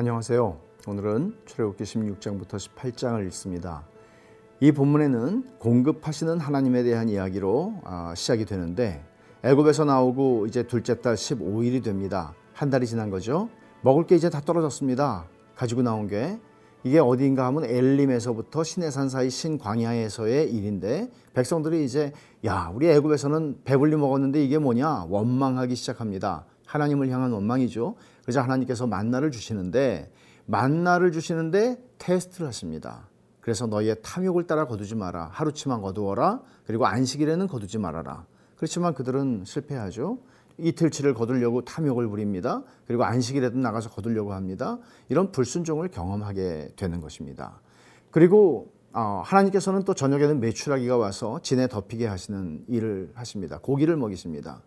안녕하세요. 오늘은 출애굽기 16장부터 18장을 읽습니다. 이 본문에는 공급하시는 하나님에 대한 이야기로 아, 시작이 되는데 애굽에서 나오고 이제 둘째 달 15일이 됩니다. 한 달이 지난 거죠. 먹을 게 이제 다 떨어졌습니다. 가지고 나온 게 이게 어디인가 하면 엘림에서부터 시내산 사이 신광야에서의 일인데 백성들이 이제 야 우리 애굽에서는 배불리 먹었는데 이게 뭐냐 원망하기 시작합니다. 하나님을 향한 원망이죠. 그래서 하나님께서 만나를 주시는데 만나를 주시는데 테스트를 하십니다. 그래서 너희의 탐욕을 따라 거두지 마라. 하루치만 거두어라. 그리고 안식일에는 거두지 말아라. 그렇지만 그들은 실패하죠. 이틀치를 거두려고 탐욕을 부립니다. 그리고 안식일에도 나가서 거두려고 합니다. 이런 불순종을 경험하게 되는 것입니다. 그리고 어, 하나님께서는 또 저녁에는 메추라기가 와서 진에 덮이게 하시는 일을 하십니다. 고기를 먹이십니다.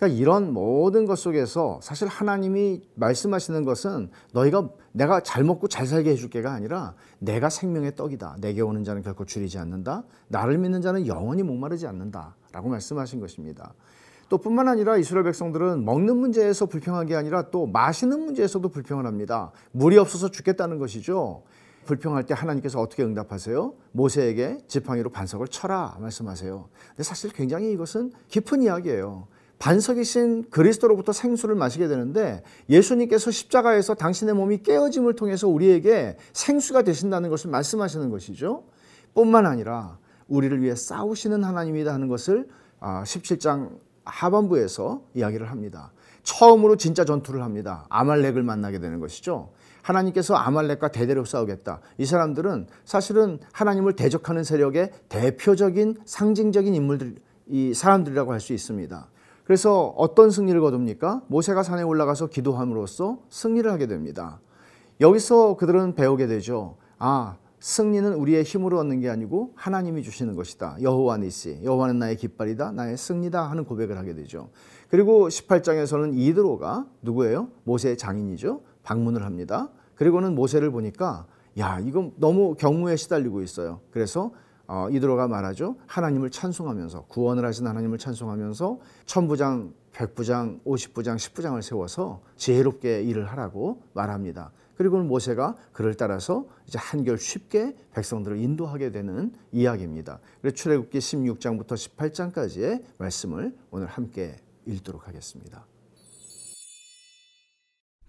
그러니까 이런 모든 것 속에서 사실 하나님이 말씀하시는 것은 너희가 내가 잘 먹고 잘 살게 해줄 게가 아니라 내가 생명의 떡이다. 내게 오는 자는 결코 줄이지 않는다. 나를 믿는 자는 영원히 목마르지 않는다. 라고 말씀하신 것입니다. 또 뿐만 아니라 이스라엘 백성들은 먹는 문제에서 불평한 게 아니라 또 마시는 문제에서도 불평을 합니다. 물이 없어서 죽겠다는 것이죠. 불평할 때 하나님께서 어떻게 응답하세요? 모세에게 지팡이로 반석을 쳐라 말씀하세요. 근데 사실 굉장히 이것은 깊은 이야기예요. 반석이신 그리스도로부터 생수를 마시게 되는데 예수님께서 십자가에서 당신의 몸이 깨어짐을 통해서 우리에게 생수가 되신다는 것을 말씀하시는 것이죠. 뿐만 아니라 우리를 위해 싸우시는 하나님이다 하는 것을 17장 아, 하반부에서 이야기를 합니다. 처음으로 진짜 전투를 합니다. 아말렉을 만나게 되는 것이죠. 하나님께서 아말렉과 대대로 싸우겠다. 이 사람들은 사실은 하나님을 대적하는 세력의 대표적인 상징적인 인물들, 이 사람들이라고 할 수 있습니다. 그래서 어떤 승리를 거둡니까? 모세가 산에 올라가서 기도함으로써 승리를 하게 됩니다. 여기서 그들은 배우게 되죠. 아, 승리는 우리의 힘으로 얻는 게 아니고 하나님이 주시는 것이다. 여호와 니시, 여호와는 나의 깃발이다, 나의 승리다 하는 고백을 하게 되죠. 그리고 18장에서는 이드로가 누구예요? 모세의 장인이죠. 방문을 합니다. 그리고는 모세를 보니까 야, 이건 너무 경무에 시달리고 있어요. 그래서 어, 이드로가 말하죠. 하나님을 찬송하면서 구원을 하신 하나님을 찬송하면서 천부장, 백부장, 오십부장, 십부장을 세워서 지혜롭게 일을 하라고 말합니다. 그리고는 모세가 그를 따라서 이제 한결 쉽게 백성들을 인도하게 되는 이야기입니다. 그래서 출애굽기 16장부터 18장까지의 말씀을 오늘 함께 읽도록 하겠습니다.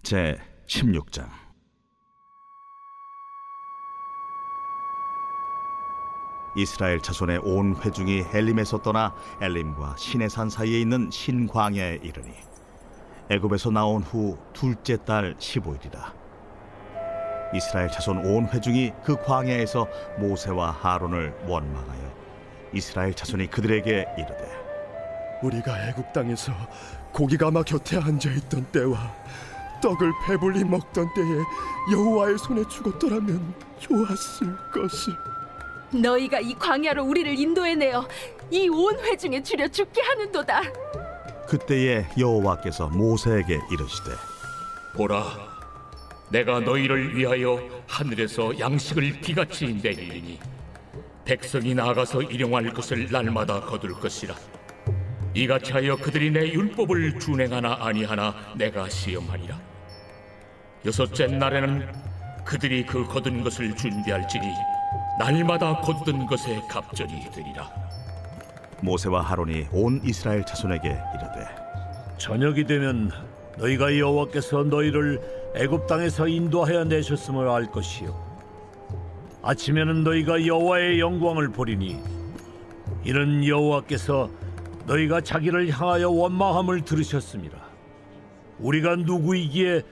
제 16장 이스라엘 자손의 온 회중이 엘림에서 떠나 엘림과 시내산 사이에 있는 신광야에 이르니 애굽에서 나온 후 둘째 달 15일이라. 이스라엘 자손 온 회중이 그 광야에서 모세와 하론을 원망하여 이스라엘 자손이 그들에게 이르되 우리가 애굽 땅에서 고기가마 곁에 앉아 있던 때와 떡을 배불리 먹던 때에 여호와의 손에 죽었더라면 좋았을 것을 너희가 이 광야로 우리를 인도해내어 이 온 회중에 줄여 죽게 하는도다. 그때에 여호와께서 모세에게 이르시되 보라 내가 너희를 위하여 하늘에서 양식을 비같이 내리니 백성이 나아가서 일용할 것을 날마다 거둘 것이라 이같이 하여 그들이 내 율법을 준행하나 아니하나 내가 시험하리라 여섯째 날에는 그들이 그 거둔 것을 준비할지니 날마다 거둔 것에 갑절이 되리라. 모세와 하론이 온 이스라엘 자손에게 이르되 저녁이 되면 너희가 여호와께서 너희를 애굽 땅에서 인도하여 내셨음을 알 것이요 아침에는 너희가 여호와의 영광을 보리니 이는 여호와께서 너희가 자기를 향하여 원망함을 들으셨습니다. 우리가 누구이기에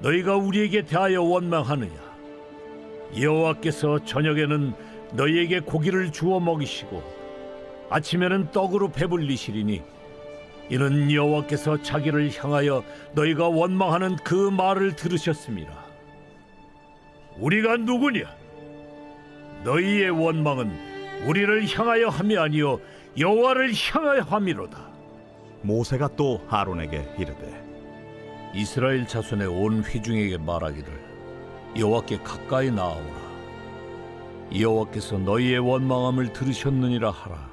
너희가 우리에게 대하여 원망하느냐? 여호와께서 저녁에는 너희에게 고기를 주어 먹이시고 아침에는 떡으로 배불리시리니 이는 여호와께서 자기를 향하여 너희가 원망하는 그 말을 들으셨습니다. 우리가 누구냐? 너희의 원망은 우리를 향하여 함이 아니요 여호와를 향하여 함이로다. 모세가 또 하론에게 이르되 이스라엘 자손의 온 회중에게 말하기를 여호와께 가까이 나아오라. 여호와께서 너희의 원망함을 들으셨느니라 하라.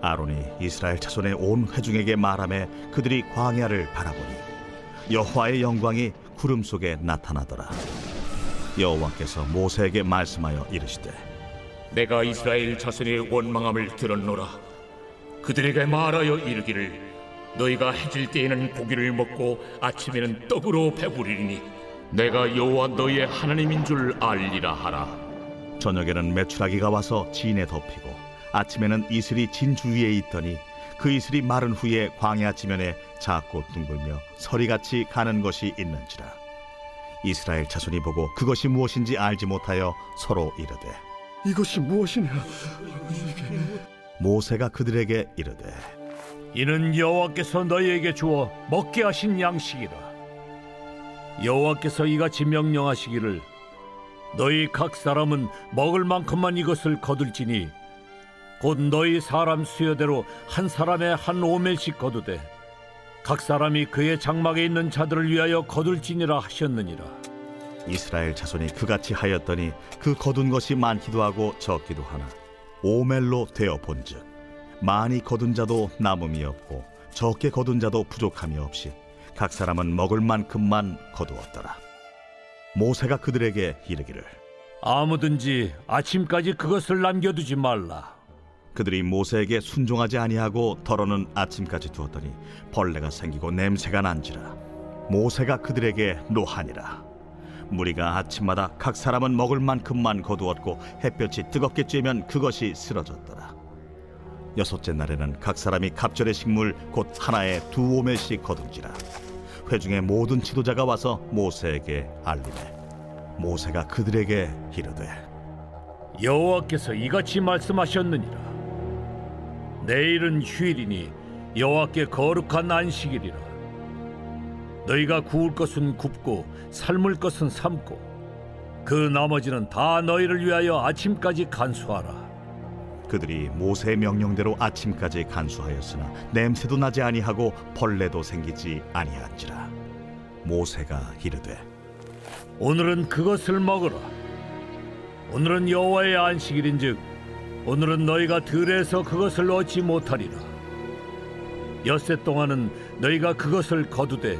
아론이 이스라엘 자손의 온 회중에게 말하매 그들이 광야를 바라보니 여호와의 영광이 구름 속에 나타나더라 여호와께서 모세에게 말씀하여 이르시되 내가 이스라엘 자손의 원망함을 들었노라 그들에게 말하여 이르기를 너희가 해질 때에는 고기를 먹고 아침에는 떡으로 배부리니 내가 여호와 너희의 하나님인 줄 알리라 하라. 저녁에는 메추라기가 와서 진에 덮이고 아침에는 이슬이 진 주위에 있더니 그 이슬이 마른 후에 광야 지면에 작고 둥글며 서리같이 가는 것이 있는지라. 이스라엘 자손이 보고 그것이 무엇인지 알지 못하여 서로 이르되 이것이 무엇이냐? 모세가 그들에게 이르되 이는 여호와께서 너희에게 주어 먹게 하신 양식이라 여호와께서 이같이 명령하시기를 너희 각 사람은 먹을 만큼만 이것을 거둘지니 곧 너희 사람 수여대로 한 사람의 한 오멜씩 거두되 각 사람이 그의 장막에 있는 자들을 위하여 거둘지니라 하셨느니라. 이스라엘 자손이 그같이 하였더니 그 거둔 것이 많기도 하고 적기도 하나. 오멜로 되어 본즉 많이 거둔 자도 남음이 없고 적게 거둔 자도 부족함이 없이 각 사람은 먹을 만큼만 거두었더라. 모세가 그들에게 이르기를 아무든지 아침까지 그것을 남겨두지 말라. 그들이 모세에게 순종하지 아니하고 덜어는 아침까지 두었더니 벌레가 생기고 냄새가 난지라. 모세가 그들에게 노하니라. 무리가 아침마다 각 사람은 먹을 만큼만 거두었고 햇볕이 뜨겁게 쬐면 그것이 쓰러졌더라. 여섯째 날에는 각 사람이 갑절의 식물 곧 하나에 두 오멜씩 거둔지라 회중의 모든 지도자가 와서 모세에게 알리되 모세가 그들에게 이르되 여호와께서 이같이 말씀하셨느니라. 내일은 휴일이니 여호와께 거룩한 안식일이라. 너희가 구울 것은 굽고 삶을 것은 삶고 그 나머지는 다 너희를 위하여 아침까지 간수하라 그들이 모세의 명령대로 아침까지 간수하였으나 냄새도 나지 아니하고 벌레도 생기지 아니한지라. 모세가 이르되 오늘은 그것을 먹으라 오늘은 여호와의 안식일인즉 오늘은 너희가 들에서 그것을 얻지 못하리라. 엿새 동안은 너희가 그것을 거두되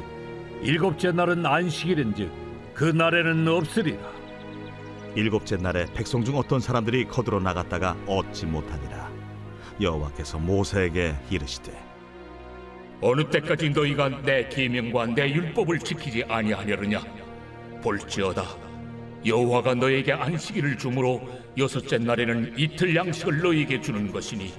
일곱째 날은 안식일인즉 그 날에는 없으리라 일곱째 날에 백성 중 어떤 사람들이 거들어 나갔다가 얻지 못하니라. 여호와께서 모세에게 이르시되 어느 때까지 너희가 내 계명과 내 율법을 지키지 아니하려느냐? 볼지어다. 여호와가 너에게 안식일을 주므로 여섯째 날에는 이틀 양식을 너희에게 주는 것이니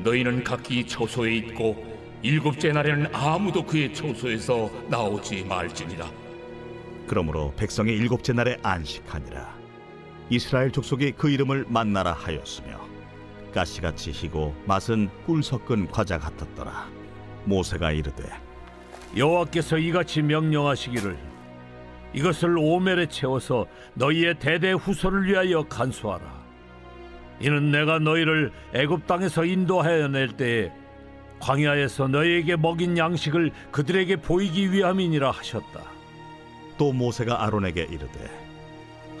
너희는 각기 처소에 있고 일곱째 날에는 아무도 그의 처소에서 나오지 말지니라. 그러므로 백성이 일곱째 날에 안식하니라 이스라엘 족속이 그 이름을 만나라 하였으며 가시같이 희고 맛은 꿀 섞은 과자 같았더라 모세가 이르되 여호와께서 이같이 명령하시기를 이것을 오멜에 채워서 너희의 대대 후손을 위하여 간수하라. 이는 내가 너희를 애굽 땅에서 인도하여 낼 때에 광야에서 너희에게 먹인 양식을 그들에게 보이기 위함이니라 하셨다. 또 모세가 아론에게 이르되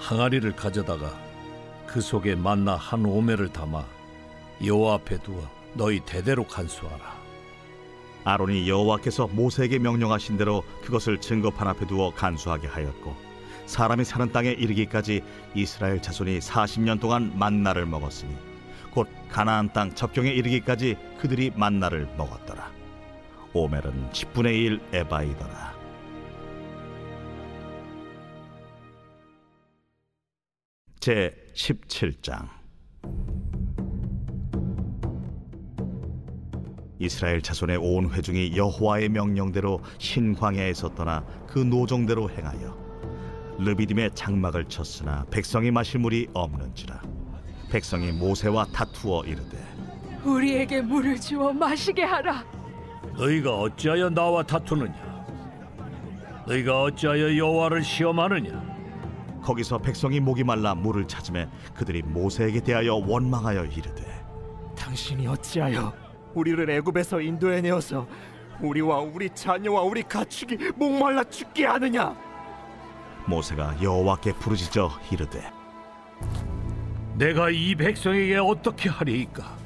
항아리를 가져다가 그 속에 만나 한 오멜을 담아 여호와 앞에 두어 너희 대대로 간수하라. 아론이 여호와께서 모세에게 명령하신 대로 그것을 증거판 앞에 두어 간수하게 하였고 사람이 사는 땅에 이르기까지 이스라엘 자손이 40년 동안 만나를 먹었으니 곧 가나안 땅 접경에 이르기까지 그들이 만나를 먹었더라 오멜은 10분의 1 에바이더라 제 17장 이스라엘 자손의 온 회중이 여호와의 명령대로 신광야에서 떠나 그 노정대로 행하여 르비딤의 장막을 쳤으나 백성이 마실 물이 없는지라 백성이 모세와 다투어 이르되 우리에게 물을 주어 마시게 하라. 너희가 어찌하여 나와 다투느냐? 너희가 어찌하여 여호와를 시험하느냐? 거기서 백성이 목이 말라 물을 찾음에 그들이 모세에게 대하여 원망하여 이르되 당신이 어찌하여 우리를 애굽에서 인도해 내어서 우리와 우리 자녀와 우리 가축이 목말라 죽게 하느냐? 모세가 여호와께 부르짖어 이르되 내가 이 백성에게 어떻게 하리이까?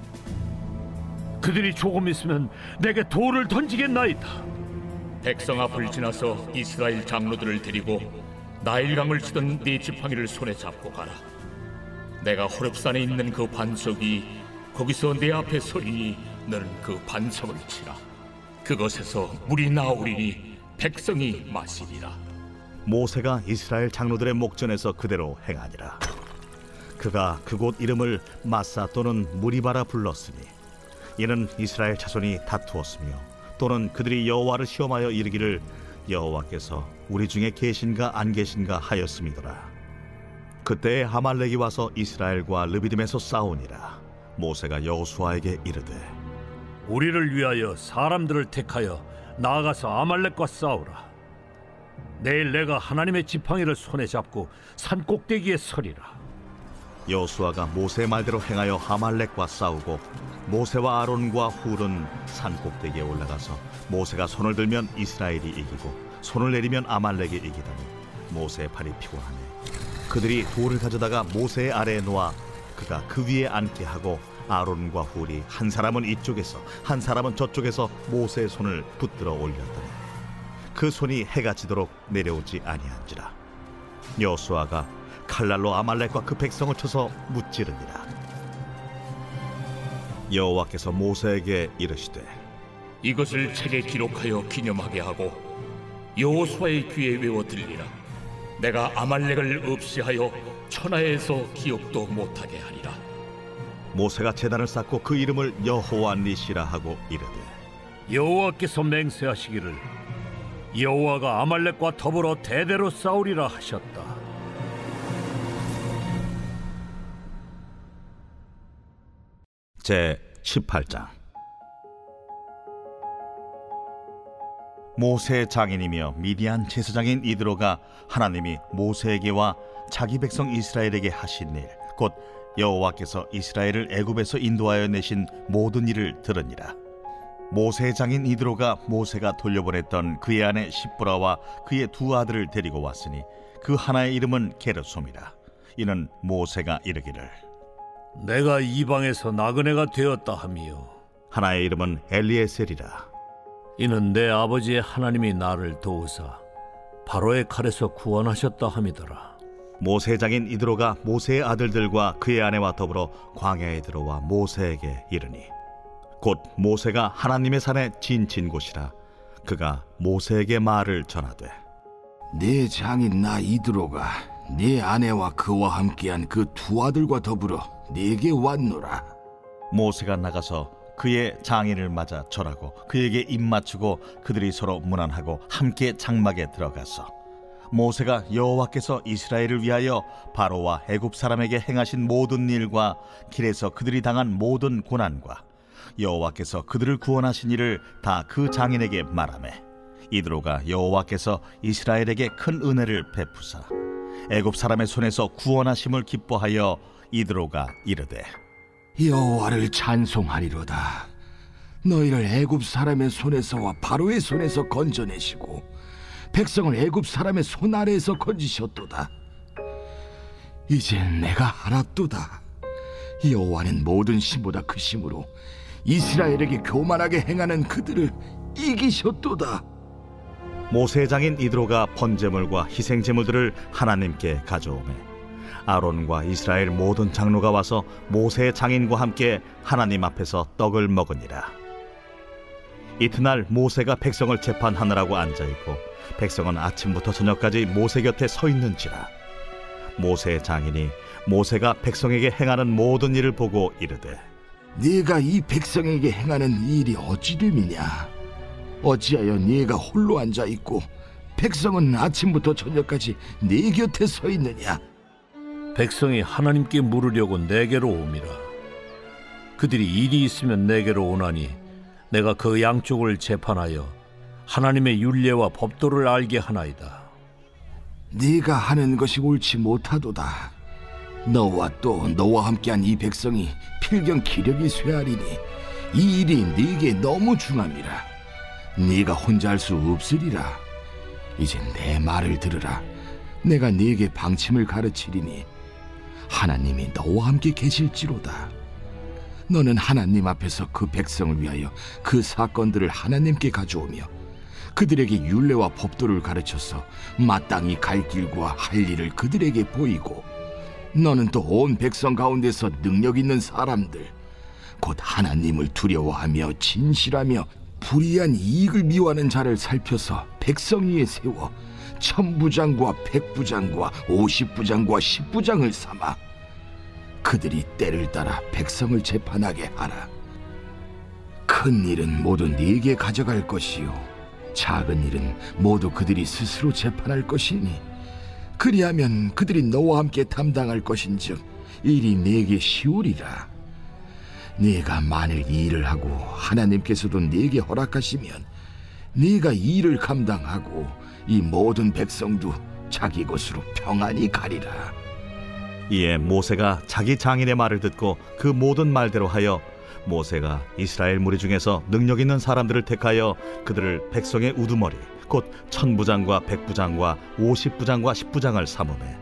그들이 조금 있으면 내게 돌을 던지겠나이다. 백성 앞을 지나서 이스라엘 장로들을 데리고 나일강을 치던 네 지팡이를 손에 잡고 가라. 내가 호렙산에 있는 그 반석이 거기서 내 앞에 서리니 너는 그 반석을 치라. 그것에서 물이 나오리니 백성이 마시리라. 모세가 이스라엘 장로들의 목전에서 그대로 행하니라. 그가 그곳 이름을 마사 또는 무리바라 불렀으니 이는 이스라엘 자손이 다투었으며 또는 그들이 여호와를 시험하여 이르기를 여호와께서 우리 중에 계신가 안 계신가 하였음이더라. 그때에 하말렉이 와서 이스라엘과 르비딤에서 싸우니라. 모세가 여호수아에게 이르되 우리를 위하여 사람들을 택하여 나아가서 아말렉과 싸우라. 내일 내가 하나님의 지팡이를 손에 잡고 산 꼭대기에 서리라. 여호수아가 모세 말대로 행하여 하말렉과 싸우고 모세와 아론과 훌은 산 꼭대기에 올라가서 모세가 손을 들면 이스라엘이 이기고 손을 내리면 아말렉이 이기더니 모세의 팔이 피곤하네. 그들이 돌을 가져다가 모세의 아래에 놓아 그가 그 위에 앉게 하고 아론과 훌이 한 사람은 이쪽에서 한 사람은 저쪽에서 모세의 손을 붙들어 올렸더니 그 손이 해가 지도록 내려오지 아니한지라. 여호수아가 칼날로 아말렉과 그 백성을 쳐서 무찌르니라 여호와께서 모세에게 이르시되 이것을 책에 기록하여 기념하게 하고 여호수아의 귀에 외워 들리라. 내가 아말렉을 없이하여 천하에서 기억도 못하게 하리라. 모세가 제단을 쌓고 그 이름을 여호와 니시라 하고 이르되 여호와께서 맹세하시기를 여호와가 아말렉과 더불어 대대로 싸우리라 하셨다. 제 18장. 모세의 장인이며 미디안 제사장인 이드로가 하나님이 모세에게와 자기 백성 이스라엘에게 하신 일 곧 여호와께서 이스라엘을 애굽에서 인도하여 내신 모든 일을 들으니라. 모세의 장인 이드로가 모세가 돌려보냈던 그의 아내 십브라와 그의 두 아들을 데리고 왔으니 그 하나의 이름은 게르솜이라. 이는 모세가 이르기를 내가 이방에서 나그네가 되었다 하미요. 하나의 이름은 엘리에셀이라 이는 내 아버지의 하나님이 나를 도우사 바로의 칼에서 구원하셨다 함이더라. 모세 장인 이드로가 모세의 아들들과 그의 아내와 더불어 광야에 들어와 모세에게 이르니 곧 모세가 하나님의 산에 진친 곳이라 그가 모세에게 말을 전하되 네 장인 나 이드로가 네 아내와 그와 함께한 그 두 아들과 더불어 네게 왔노라. 모세가 나가서 그의 장인을 맞아 절하고 그에게 입 맞추고 그들이 서로 문안하고 함께 장막에 들어가서 모세가 여호와께서 이스라엘을 위하여 바로와 애굽 사람에게 행하신 모든 일과 길에서 그들이 당한 모든 고난과 여호와께서 그들을 구원하신 일을 다 그 장인에게 말하매 이드로가 여호와께서 이스라엘에게 큰 은혜를 베푸사 애굽 사람의 손에서 구원하심을 기뻐하여 이드로가 이르되 여호와를 찬송하리로다. 너희를 애굽 사람의 손에서와 바로의 손에서 건져내시고 백성을 애굽 사람의 손 아래에서 건지셨도다. 이제 내가 알았도다. 여호와는 모든 신보다 크심으로 이스라엘에게 교만하게 행하는 그들을 이기셨도다. 모세 장인 이드로가 번제물과 희생 제물들을 하나님께 가져오매 아론과 이스라엘 모든 장로가 와서 모세 장인과 함께 하나님 앞에서 떡을 먹으니라 이튿날 모세가 백성을 재판하느라고 앉아 있고 백성은 아침부터 저녁까지 모세 곁에 서 있는지라 모세 장인이 모세가 백성에게 행하는 모든 일을 보고 이르되 네가 이 백성에게 행하는 일이 어찌 됨이냐? 어찌하여 네가 홀로 앉아 있고 백성은 아침부터 저녁까지 네 곁에 서 있느냐? 백성이 하나님께 물으려고 내게로 옴이라. 그들이 일이 있으면 내게로 오나니 내가 그 양쪽을 재판하여 하나님의 윤례와 법도를 알게 하나이다. 네가 하는 것이 옳지 못하도다. 너와 또 너와 함께한 이 백성이 필경 기력이 쇠하리니 이 일이 네게 너무 중함이라. 네가 혼자 할 수 없으리라. 이제 내 말을 들으라. 내가 네게 방침을 가르치리니 하나님이 너와 함께 계실지로다. 너는 하나님 앞에서 그 백성을 위하여 그 사건들을 하나님께 가져오며 그들에게 율례와 법도를 가르쳐서 마땅히 갈 길과 할 일을 그들에게 보이고 너는 또 온 백성 가운데서 능력 있는 사람들 곧 하나님을 두려워하며 진실하며 불의한 이익을 미워하는 자를 살펴서 백성 위에 세워 천부장과 백부장과 오십부장과 십부장을 삼아 그들이 때를 따라 백성을 재판하게 하라. 큰 일은 모두 네게 가져갈 것이요. 작은 일은 모두 그들이 스스로 재판할 것이니 그리하면 그들이 너와 함께 담당할 것인즉 일이 네게 쉬우리라 네가 만일 이 일을 하고 하나님께서도 네게 허락하시면 네가 이 일을 감당하고 이 모든 백성도 자기 곳으로 평안히 가리라. 이에 모세가 자기 장인의 말을 듣고 그 모든 말대로 하여 모세가 이스라엘 무리 중에서 능력 있는 사람들을 택하여 그들을 백성의 우두머리 곧 천부장과 백부장과 오십부장과 십부장을 삼음해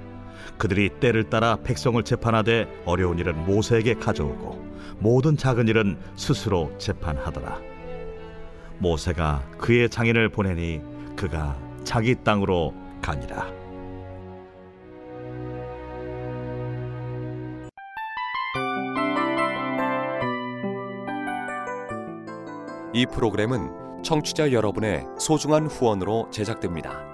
그들이 때를 따라 백성을 재판하되 어려운 일은 모세에게 가져오고 모든 작은 일은 스스로 재판하더라 모세가 그의 장인을 보내니 그가 자기 땅으로 가니라 이 프로그램은 청취자 여러분의 소중한 후원으로 제작됩니다.